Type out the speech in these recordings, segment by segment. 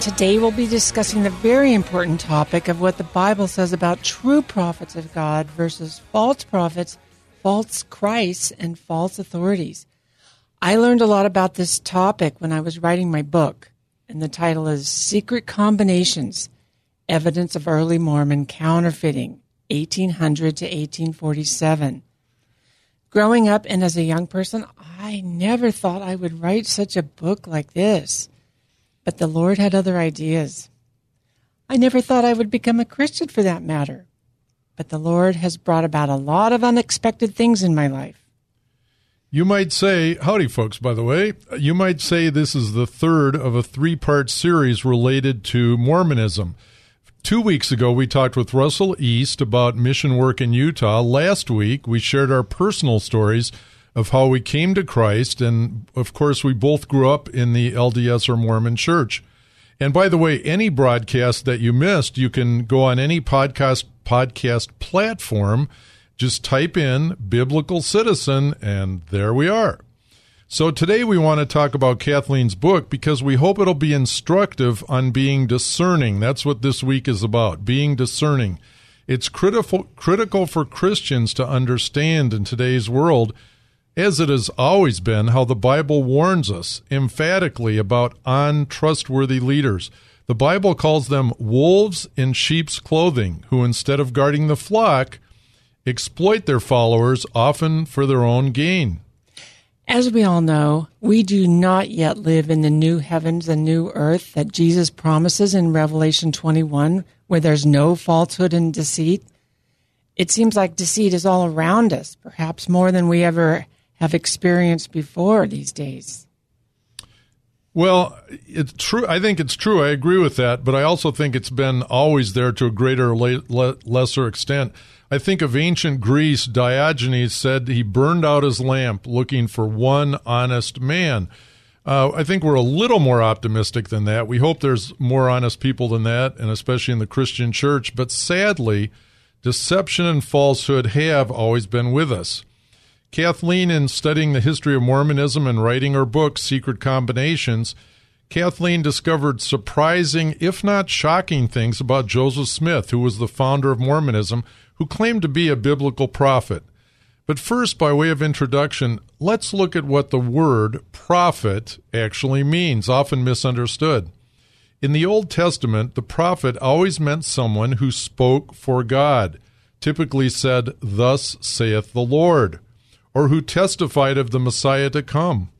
Today we'll be discussing the very important topic of what the Bible says about true prophets of God versus false prophets, false Christs, and false authorities. I learned a lot about this topic when I was writing my book, and the title is Secret Combinations Evidence of Early Mormon Counterfeiting, 1800 to 1847. Growing up and as a young person, I never thought I would write such a book like this. But the Lord had other ideas. I never thought I would become a Christian for that matter. But the Lord has brought about a lot of unexpected things in my life. You might say, howdy, folks, by the way. You might say this is the third of a three part series related to Mormonism. Two weeks ago, we talked with Russell East about mission work in Utah. Last week, we shared our personal stories of how we came to Christ. And of course, we both grew up in the LDS or Mormon church. And by the way, any broadcast that you missed, you can go on any podcast podcast platform, just type in biblical citizen and there we are. So today we want to talk about Kathleen's book because we hope it'll be instructive on being discerning. That's what this week is about, being discerning. It's critical critical for Christians to understand in today's world as it has always been, how the Bible warns us emphatically about untrustworthy leaders. The Bible calls them wolves in sheep's clothing, who instead of guarding the flock, exploit their followers, often for their own gain. As we all know, we do not yet live in the new heavens and new earth that Jesus promises in Revelation 21, where there's no falsehood and deceit. It seems like deceit is all around us, perhaps more than we ever have experienced before these days. Well, it's true. I think it's true. I agree with that, but I also think it's been always there to a greater or lesser extent. I think of ancient Greece, Diogenes said he burned out his lamp looking for one honest man. Uh, I think we're a little more optimistic than that. We hope there's more honest people than that, and especially in the Christian church. But sadly, deception and falsehood have always been with us. Kathleen, in studying the history of Mormonism and writing her book, Secret Combinations, Kathleen discovered surprising, if not shocking, things about Joseph Smith, who was the founder of Mormonism, who claimed to be a biblical prophet. But first, by way of introduction, let's look at what the word prophet actually means, often misunderstood. In the Old Testament, the prophet always meant someone who spoke for God, typically said, Thus saith the Lord or who testified of the Messiah to come.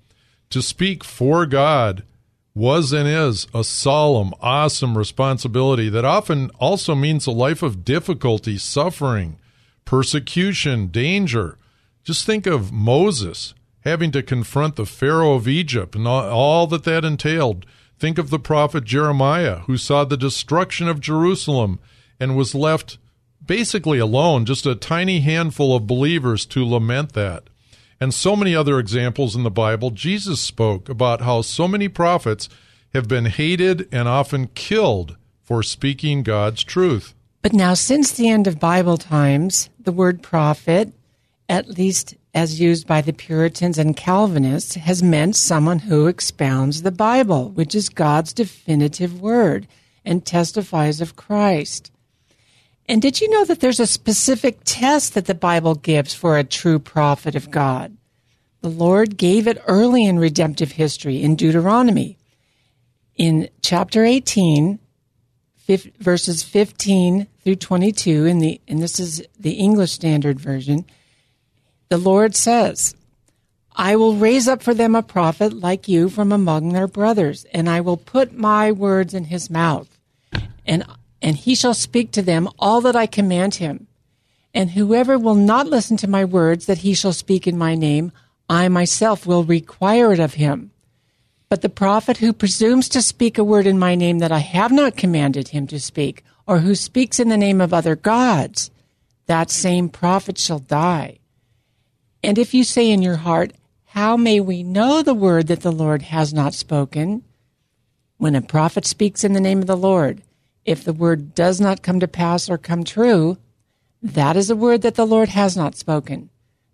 To speak for God was and is a solemn, awesome responsibility that often also means a life of difficulty, suffering, persecution, danger. Just think of Moses having to confront the Pharaoh of Egypt and all that that entailed. Think of the prophet Jeremiah, who saw the destruction of Jerusalem and was left basically alone, just a tiny handful of believers to lament that. And so many other examples in the Bible, Jesus spoke about how so many prophets have been hated and often killed for speaking God's truth. But now, since the end of Bible times, the word prophet, at least as used by the Puritans and Calvinists, has meant someone who expounds the Bible, which is God's definitive word and testifies of Christ. And did you know that there's a specific test that the Bible gives for a true prophet of God? The Lord gave it early in redemptive history in Deuteronomy. In chapter 18, verses 15 through 22, in the, and this is the English Standard Version, The Lord says, I will raise up for them a prophet like you from among their brothers, and I will put my words in his mouth, and, and he shall speak to them all that I command him. And whoever will not listen to my words that he shall speak in my name, I myself will require it of him. But the prophet who presumes to speak a word in my name that I have not commanded him to speak, or who speaks in the name of other gods, that same prophet shall die. And if you say in your heart, how may we know the word that the Lord has not spoken? When a prophet speaks in the name of the Lord, if the word does not come to pass or come true, that is a word that the Lord has not spoken.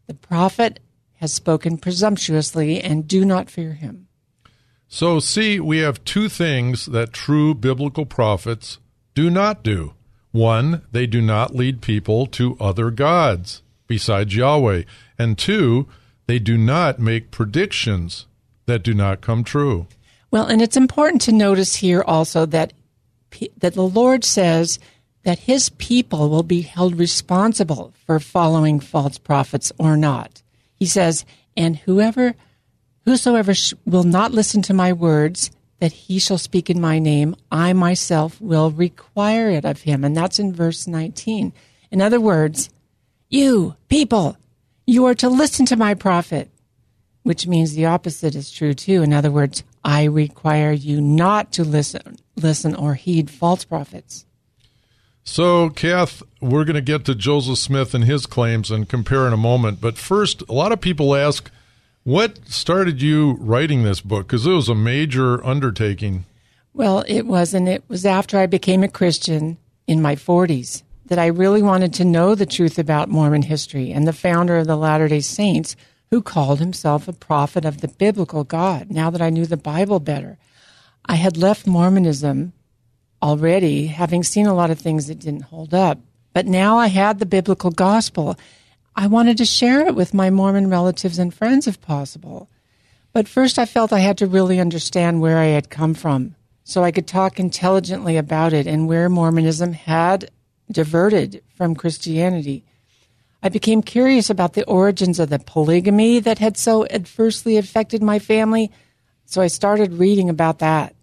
The prophet has spoken presumptuously, and do not fear him. So, see, we have two things that true biblical prophets do not do. One, they do not lead people to other gods besides Yahweh. And two, they do not make predictions that do not come true. Well, and it's important to notice here also that that the Lord says that his people will be held responsible for following false prophets or not. He says, "And whoever whosoever sh- will not listen to my words that he shall speak in my name, I myself will require it of him." And that's in verse 19. In other words, you people you are to listen to my prophet, which means the opposite is true too. In other words, I require you not to listen, listen or heed false prophets. So, Kath, we're going to get to Joseph Smith and his claims and compare in a moment. But first, a lot of people ask, what started you writing this book? Because it was a major undertaking. Well, it was, and it was after I became a Christian in my 40s that I really wanted to know the truth about Mormon history and the founder of the Latter day Saints, who called himself a prophet of the biblical God, now that I knew the Bible better. I had left Mormonism already, having seen a lot of things that didn't hold up, but now I had the biblical gospel. I wanted to share it with my Mormon relatives and friends if possible. But first, I felt I had to really understand where I had come from so I could talk intelligently about it and where Mormonism had diverted from Christianity. I became curious about the origins of the polygamy that had so adversely affected my family, so I started reading about that.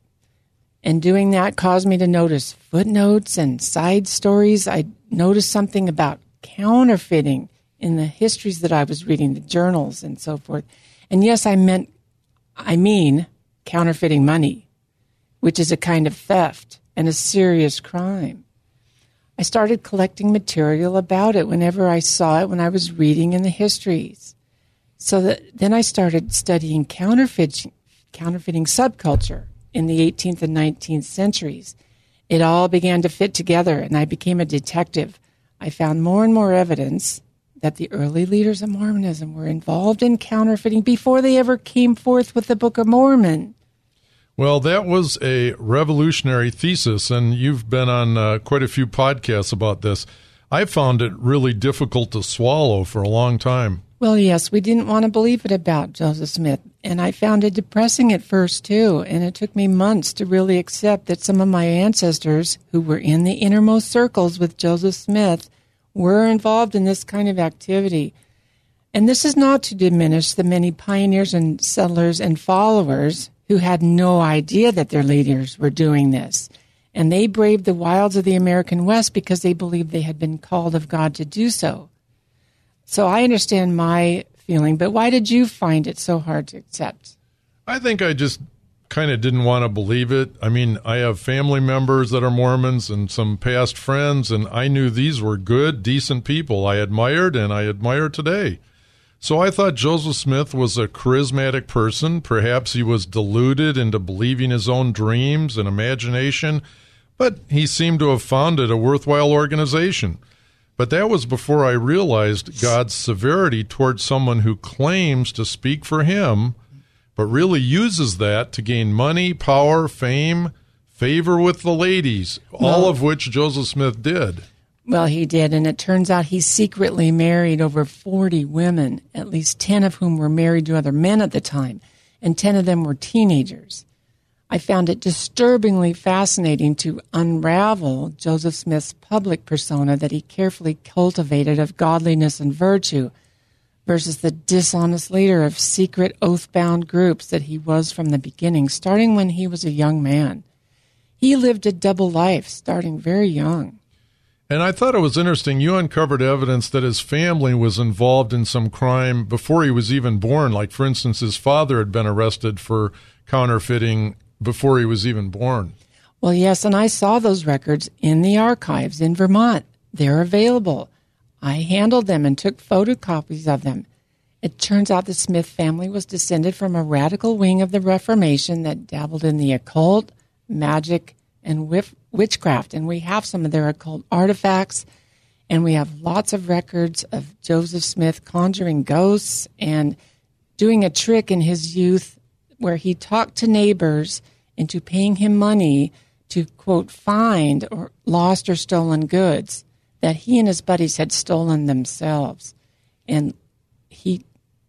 And doing that caused me to notice footnotes and side stories. I noticed something about counterfeiting in the histories that I was reading, the journals and so forth. And yes, I meant, I mean, counterfeiting money, which is a kind of theft and a serious crime. I started collecting material about it whenever I saw it when I was reading in the histories. So that, then I started studying counterfeiting, counterfeiting subculture in the 18th and 19th centuries. It all began to fit together, and I became a detective. I found more and more evidence that the early leaders of Mormonism were involved in counterfeiting before they ever came forth with the Book of Mormon. Well, that was a revolutionary thesis, and you've been on uh, quite a few podcasts about this. I found it really difficult to swallow for a long time. Well, yes, we didn't want to believe it about Joseph Smith, and I found it depressing at first, too. And it took me months to really accept that some of my ancestors who were in the innermost circles with Joseph Smith were involved in this kind of activity. And this is not to diminish the many pioneers and settlers and followers who had no idea that their leaders were doing this. And they braved the wilds of the American West because they believed they had been called of God to do so. So I understand my feeling, but why did you find it so hard to accept? I think I just kind of didn't want to believe it. I mean, I have family members that are Mormons and some past friends, and I knew these were good, decent people I admired and I admire today. So I thought Joseph Smith was a charismatic person. Perhaps he was deluded into believing his own dreams and imagination, but he seemed to have founded a worthwhile organization. But that was before I realized God's severity towards someone who claims to speak for him, but really uses that to gain money, power, fame, favor with the ladies, all of which Joseph Smith did. Well, he did, and it turns out he secretly married over 40 women, at least 10 of whom were married to other men at the time, and 10 of them were teenagers. I found it disturbingly fascinating to unravel Joseph Smith's public persona that he carefully cultivated of godliness and virtue. versus the dishonest leader of secret oath bound groups that he was from the beginning, starting when he was a young man. He lived a double life, starting very young. And I thought it was interesting. You uncovered evidence that his family was involved in some crime before he was even born. Like, for instance, his father had been arrested for counterfeiting before he was even born. Well, yes, and I saw those records in the archives in Vermont. They're available. I handled them and took photocopies of them. It turns out the Smith family was descended from a radical wing of the Reformation that dabbled in the occult, magic, and witchcraft. And we have some of their occult artifacts, and we have lots of records of Joseph Smith conjuring ghosts and doing a trick in his youth where he talked to neighbors into paying him money to, quote, find or lost or stolen goods that he and his buddies had stolen themselves. And he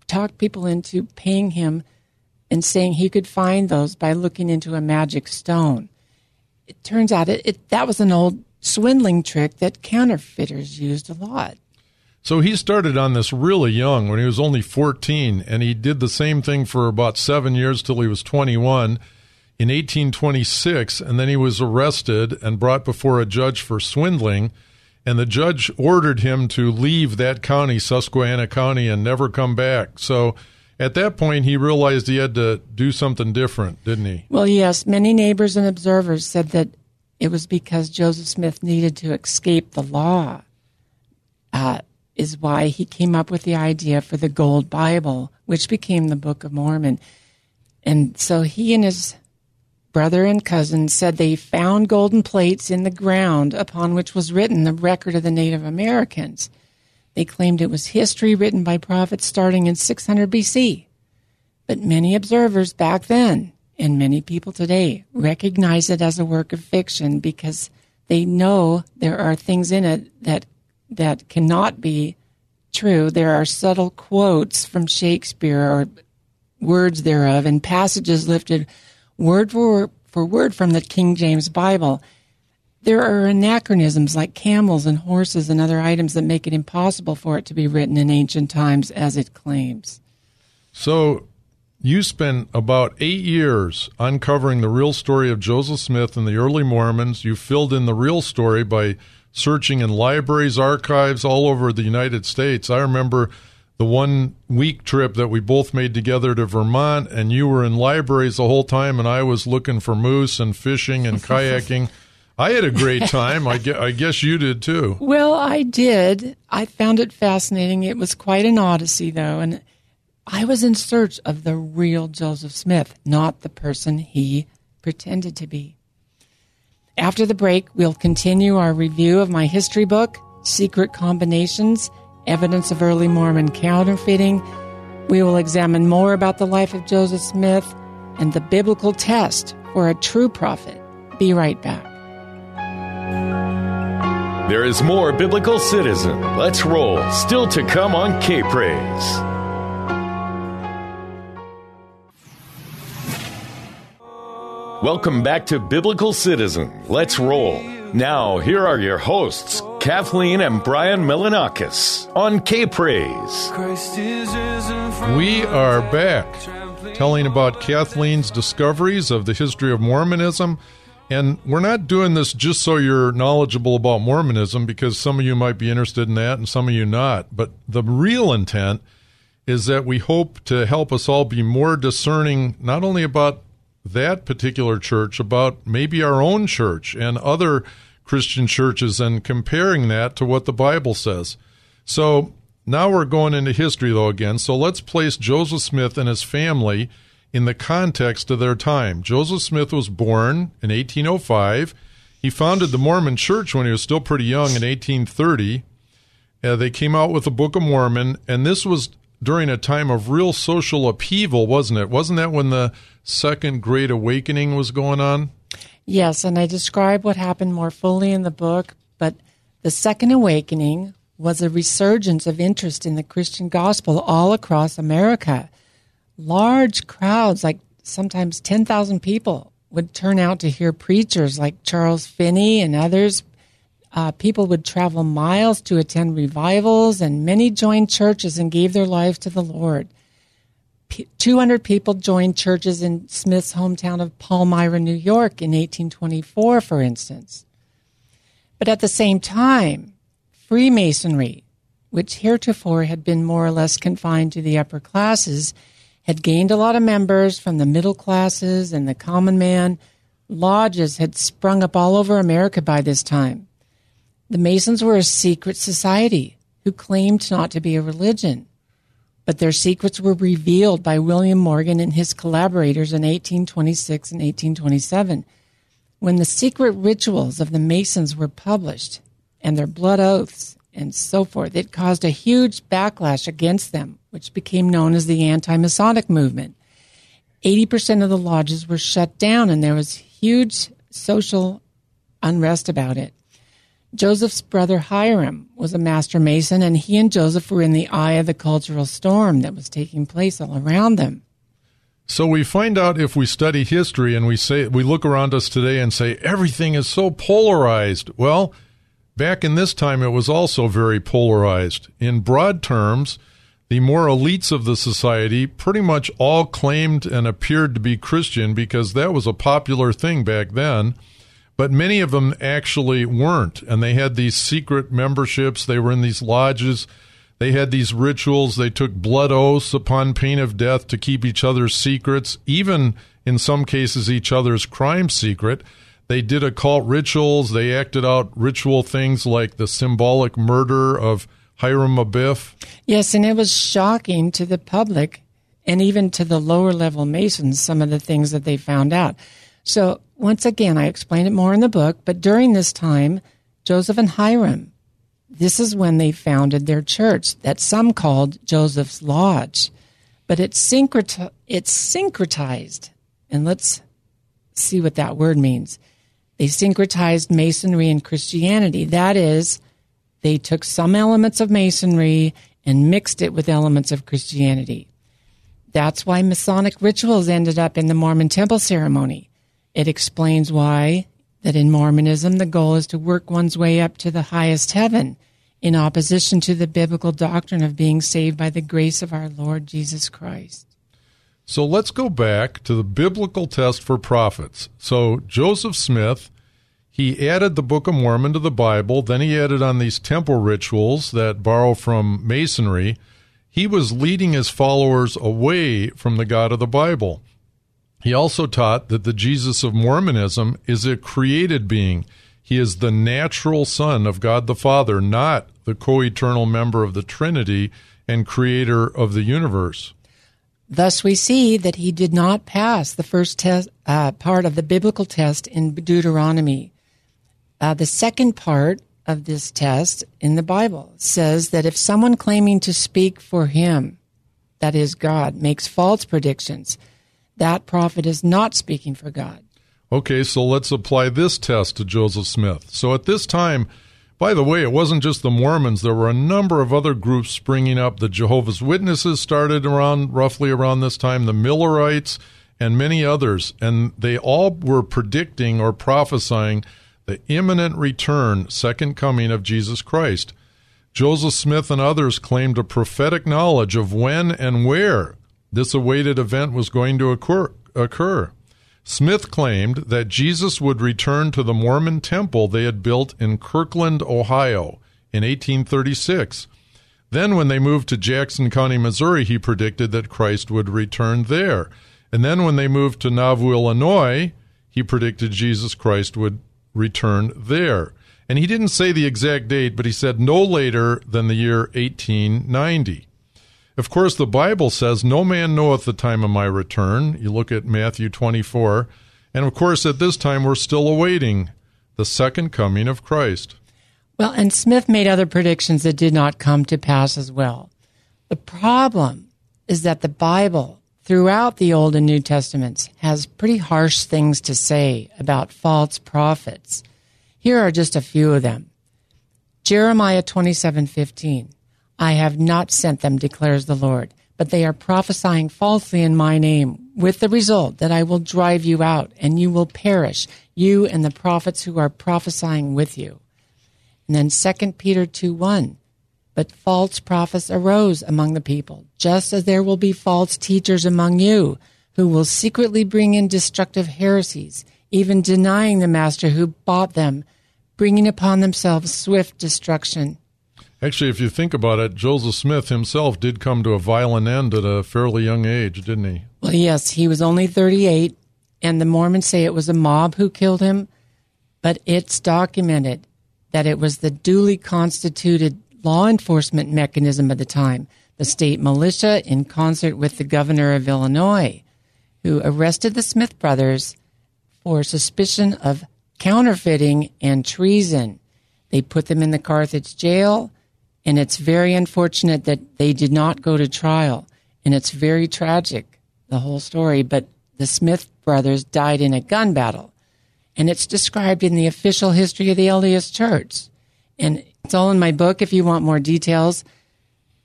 talked people into paying him and saying he could find those by looking into a magic stone. It turns out it, it, that was an old swindling trick that counterfeiters used a lot. So he started on this really young when he was only 14, and he did the same thing for about seven years till he was 21 in 1826, and then he was arrested and brought before a judge for swindling and the judge ordered him to leave that county, Susquehanna County, and never come back. So at that point, he realized he had to do something different, didn't he? Well, yes. Many neighbors and observers said that it was because Joseph Smith needed to escape the law, uh, is why he came up with the idea for the Gold Bible, which became the Book of Mormon. And so he and his brother and cousin said they found golden plates in the ground upon which was written the record of the Native Americans. They claimed it was history written by prophets starting in 600 BC. But many observers back then, and many people today, recognize it as a work of fiction because they know there are things in it that that cannot be true. There are subtle quotes from Shakespeare or words thereof and passages lifted word for, for word from the King James Bible. There are anachronisms like camels and horses and other items that make it impossible for it to be written in ancient times as it claims. So, you spent about eight years uncovering the real story of Joseph Smith and the early Mormons. You filled in the real story by searching in libraries, archives all over the United States. I remember the one week trip that we both made together to Vermont, and you were in libraries the whole time, and I was looking for moose and fishing and kayaking. I had a great time. I guess, I guess you did too. Well, I did. I found it fascinating. It was quite an odyssey, though, and I was in search of the real Joseph Smith, not the person he pretended to be. After the break, we'll continue our review of my history book, Secret Combinations evidence of early Mormon counterfeiting. We will examine more about the life of Joseph Smith and the biblical test for a true prophet. Be right back. There is more Biblical Citizen. Let's roll. Still to come on K Praise. Welcome back to Biblical Citizen. Let's roll. Now, here are your hosts, Kathleen and Brian Melonakos on K Praise. We are back telling about Kathleen's discoveries of the history of Mormonism. And we're not doing this just so you're knowledgeable about Mormonism, because some of you might be interested in that and some of you not. But the real intent is that we hope to help us all be more discerning, not only about that particular church, about maybe our own church and other Christian churches and comparing that to what the Bible says. So now we're going into history, though, again. So let's place Joseph Smith and his family in the context of their time. Joseph Smith was born in 1805. He founded the Mormon Church when he was still pretty young in 1830. Uh, they came out with the Book of Mormon, and this was during a time of real social upheaval, wasn't it? Wasn't that when the Second Great Awakening was going on? Yes, and I describe what happened more fully in the book, but the Second Awakening was a resurgence of interest in the Christian gospel all across America. Large crowds, like sometimes 10,000 people, would turn out to hear preachers like Charles Finney and others Uh, people would travel miles to attend revivals, and many joined churches and gave their lives to the Lord. P- 200 people joined churches in Smith's hometown of Palmyra, New York in 1824, for instance. But at the same time, Freemasonry, which heretofore had been more or less confined to the upper classes, had gained a lot of members from the middle classes and the common man. Lodges had sprung up all over America by this time. The Masons were a secret society who claimed not to be a religion but their secrets were revealed by William Morgan and his collaborators in 1826 and 1827. When the secret rituals of the Masons were published and their blood oaths and so forth, it caused a huge backlash against them, which became known as the anti Masonic movement. 80% of the lodges were shut down, and there was huge social unrest about it. Joseph's brother Hyrum was a master mason, and he and Joseph were in the eye of the cultural storm that was taking place all around them. So we find out if we study history and we say we look around us today and say everything is so polarized. Well, back in this time it was also very polarized. In broad terms, the more elites of the society pretty much all claimed and appeared to be Christian because that was a popular thing back then but many of them actually weren't. And they had these secret memberships, they were in these lodges, they had these rituals, they took blood oaths upon pain of death to keep each other's secrets, even in some cases, each other's crime secret. They did occult rituals, they acted out ritual things like the symbolic murder of Hiram Abiff. Yes, and it was shocking to the public and even to the lower level Masons, some of the things that they found out. So once again, I explain it more in the book, but during this time, Joseph and Hyrum, this is when they founded their church that some called Joseph's Lodge. But it's, it's syncretized. And let's see what that word means. They syncretized Masonry and Christianity. That is, they took some elements of Masonry and mixed it with elements of Christianity. That's why Masonic rituals ended up in the Mormon temple ceremony. It explains why that in Mormonism the goal is to work one's way up to the highest heaven in opposition to the biblical doctrine of being saved by the grace of our Lord Jesus Christ. So let's go back to the biblical test for prophets. So Joseph Smith, he added the Book of Mormon to the Bible, then he added on these temple rituals that borrow from Masonry. He was leading his followers away from the God of the Bible. He also taught that the Jesus of Mormonism is a created being. He is the natural Son of God the Father, not the co eternal member of the Trinity and creator of the universe. Thus, we see that he did not pass the first test, uh, part of the biblical test in Deuteronomy. Uh, the second part of this test in the Bible says that if someone claiming to speak for him, that is God, makes false predictions, that prophet is not speaking for God. Okay, so let's apply this test to Joseph Smith. So at this time, by the way, it wasn't just the Mormons. There were a number of other groups springing up. The Jehovah's Witnesses started around roughly around this time, the Millerites, and many others. And they all were predicting or prophesying the imminent return, second coming of Jesus Christ. Joseph Smith and others claimed a prophetic knowledge of when and where this awaited event was going to occur. occur. Smith claimed that Jesus would return to the Mormon temple they had built in Kirtland, Ohio in 1836. Then, when they moved to Jackson County, Missouri, he predicted that Christ would return there. And then, when they moved to Nauvoo, Illinois, he predicted Jesus Christ would return there. And he didn't say the exact date, but he said no later than the year 1890. Of course, the Bible says, No man knoweth the time of my return. You look at Matthew 24. And of course, at this time, we're still awaiting the second coming of Christ. Well, and Smith made other predictions that did not come to pass as well. The problem is that the Bible, throughout the Old and New Testaments, has pretty harsh things to say about false prophets. Here are just a few of them. Jeremiah 27:15. I have not sent them, declares the Lord, but they are prophesying falsely in my name, with the result that I will drive you out, and you will perish, you and the prophets who are prophesying with you. And then 2 Peter 2 1. But false prophets arose among the people, just as there will be false teachers among you, who will secretly bring in destructive heresies, even denying the master who bought them, bringing upon themselves swift destruction. Actually, if you think about it, Joseph Smith himself did come to a violent end at a fairly young age, didn't he? Well, yes, he was only 38, and the Mormons say it was a mob who killed him, but it's documented that it was the duly constituted law enforcement mechanism of the time, the state militia in concert with the governor of Illinois, who arrested the Smith brothers for suspicion of counterfeiting and treason. They put them in the Carthage jail and it's very unfortunate that they did not go to trial. And it's very tragic, the whole story. But the Smith brothers died in a gun battle. And it's described in the official history of the LDS Church. And it's all in my book if you want more details.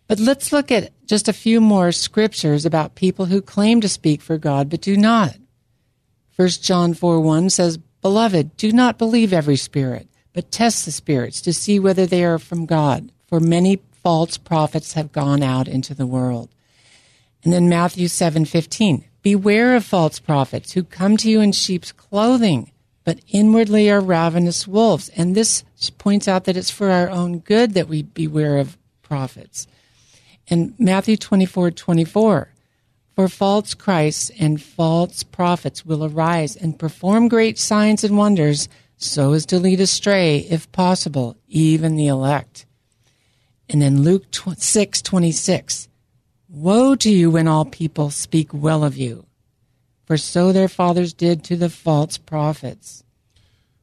But let's look at just a few more scriptures about people who claim to speak for God but do not. 1 John 4 1 says, Beloved, do not believe every spirit, but test the spirits to see whether they are from God for many false prophets have gone out into the world. And then Matthew 7:15, beware of false prophets who come to you in sheep's clothing, but inwardly are ravenous wolves. And this points out that it's for our own good that we beware of prophets. And Matthew 24, 24, for false Christs and false prophets will arise and perform great signs and wonders so as to lead astray, if possible, even the elect. And then Luke 6 26. Woe to you when all people speak well of you, for so their fathers did to the false prophets.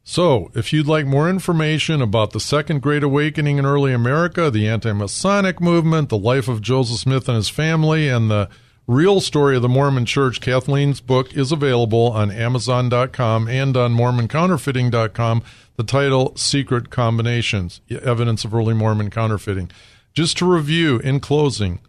So, if you'd like more information about the Second Great Awakening in early America, the anti Masonic movement, the life of Joseph Smith and his family, and the real story of the Mormon Church, Kathleen's book is available on Amazon.com and on MormonCounterfeiting.com the title Secret Combinations Evidence of Early Mormon Counterfeiting. Just to review in closing,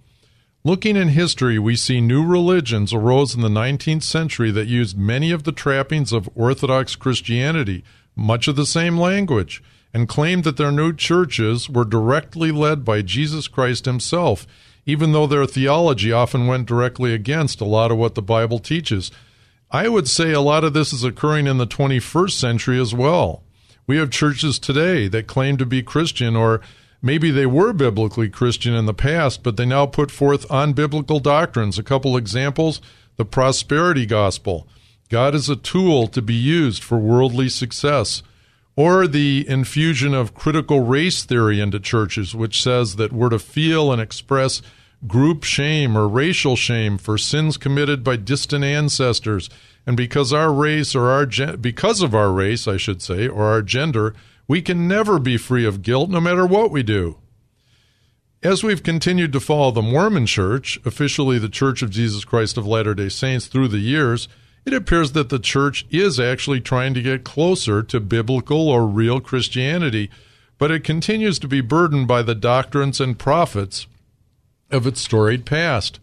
looking in history, we see new religions arose in the 19th century that used many of the trappings of Orthodox Christianity, much of the same language, and claimed that their new churches were directly led by Jesus Christ himself, even though their theology often went directly against a lot of what the Bible teaches. I would say a lot of this is occurring in the 21st century as well. We have churches today that claim to be Christian, or maybe they were biblically Christian in the past, but they now put forth unbiblical doctrines. A couple examples the prosperity gospel. God is a tool to be used for worldly success. Or the infusion of critical race theory into churches, which says that we're to feel and express group shame or racial shame for sins committed by distant ancestors and because our race or our gen- because of our race, I should say, or our gender, we can never be free of guilt no matter what we do. As we've continued to follow the Mormon Church, officially the Church of Jesus Christ of Latter-day Saints through the years, it appears that the church is actually trying to get closer to biblical or real Christianity, but it continues to be burdened by the doctrines and prophets of its storied past.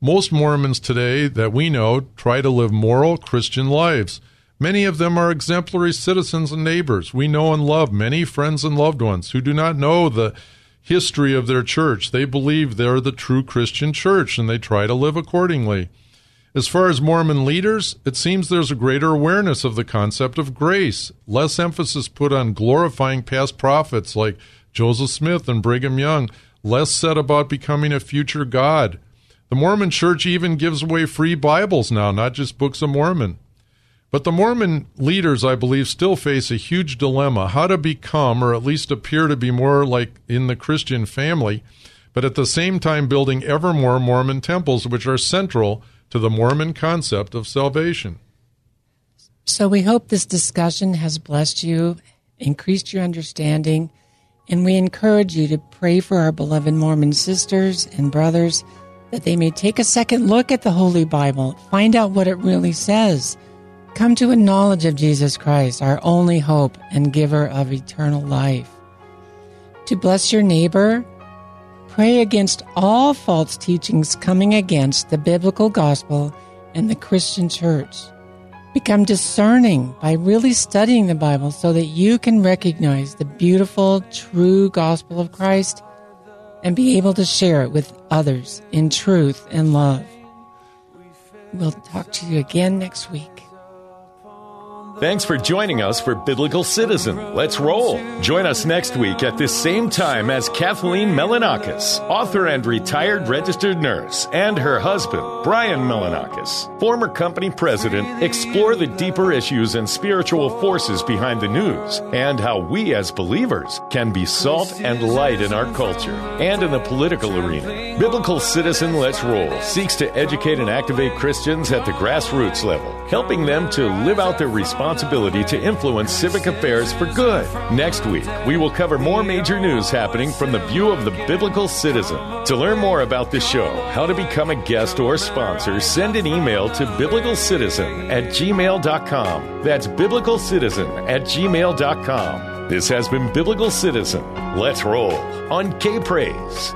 Most Mormons today that we know try to live moral Christian lives. Many of them are exemplary citizens and neighbors. We know and love many friends and loved ones who do not know the history of their church. They believe they're the true Christian church and they try to live accordingly. As far as Mormon leaders, it seems there's a greater awareness of the concept of grace, less emphasis put on glorifying past prophets like Joseph Smith and Brigham Young, less said about becoming a future God. The Mormon church even gives away free Bibles now, not just Books of Mormon. But the Mormon leaders, I believe, still face a huge dilemma how to become, or at least appear to be more like in the Christian family, but at the same time building ever more Mormon temples, which are central to the Mormon concept of salvation. So we hope this discussion has blessed you, increased your understanding, and we encourage you to pray for our beloved Mormon sisters and brothers that they may take a second look at the Holy Bible, find out what it really says, come to a knowledge of Jesus Christ, our only hope and giver of eternal life. To bless your neighbor, pray against all false teachings coming against the biblical gospel and the Christian church. Become discerning by really studying the Bible so that you can recognize the beautiful, true gospel of Christ and be able to share it with others in truth and love. We'll talk to you again next week. Thanks for joining us for Biblical Citizen. Let's roll. Join us next week at this same time as Kathleen Melonakos, author and retired registered nurse, and her husband, Brian Melonakos, former company president, explore the deeper issues and spiritual forces behind the news and how we as believers can be salt and light in our culture and in the political arena. Biblical Citizen Let's Roll seeks to educate and activate Christians at the grassroots level, helping them to live out their responsibilities responsibility to influence civic affairs for good. Next week, we will cover more major news happening from the view of the biblical citizen. To learn more about the show, how to become a guest or sponsor, send an email to biblicalcitizen at gmail.com. That's biblicalcitizen at gmail.com. This has been Biblical Citizen. Let's roll on K Praise.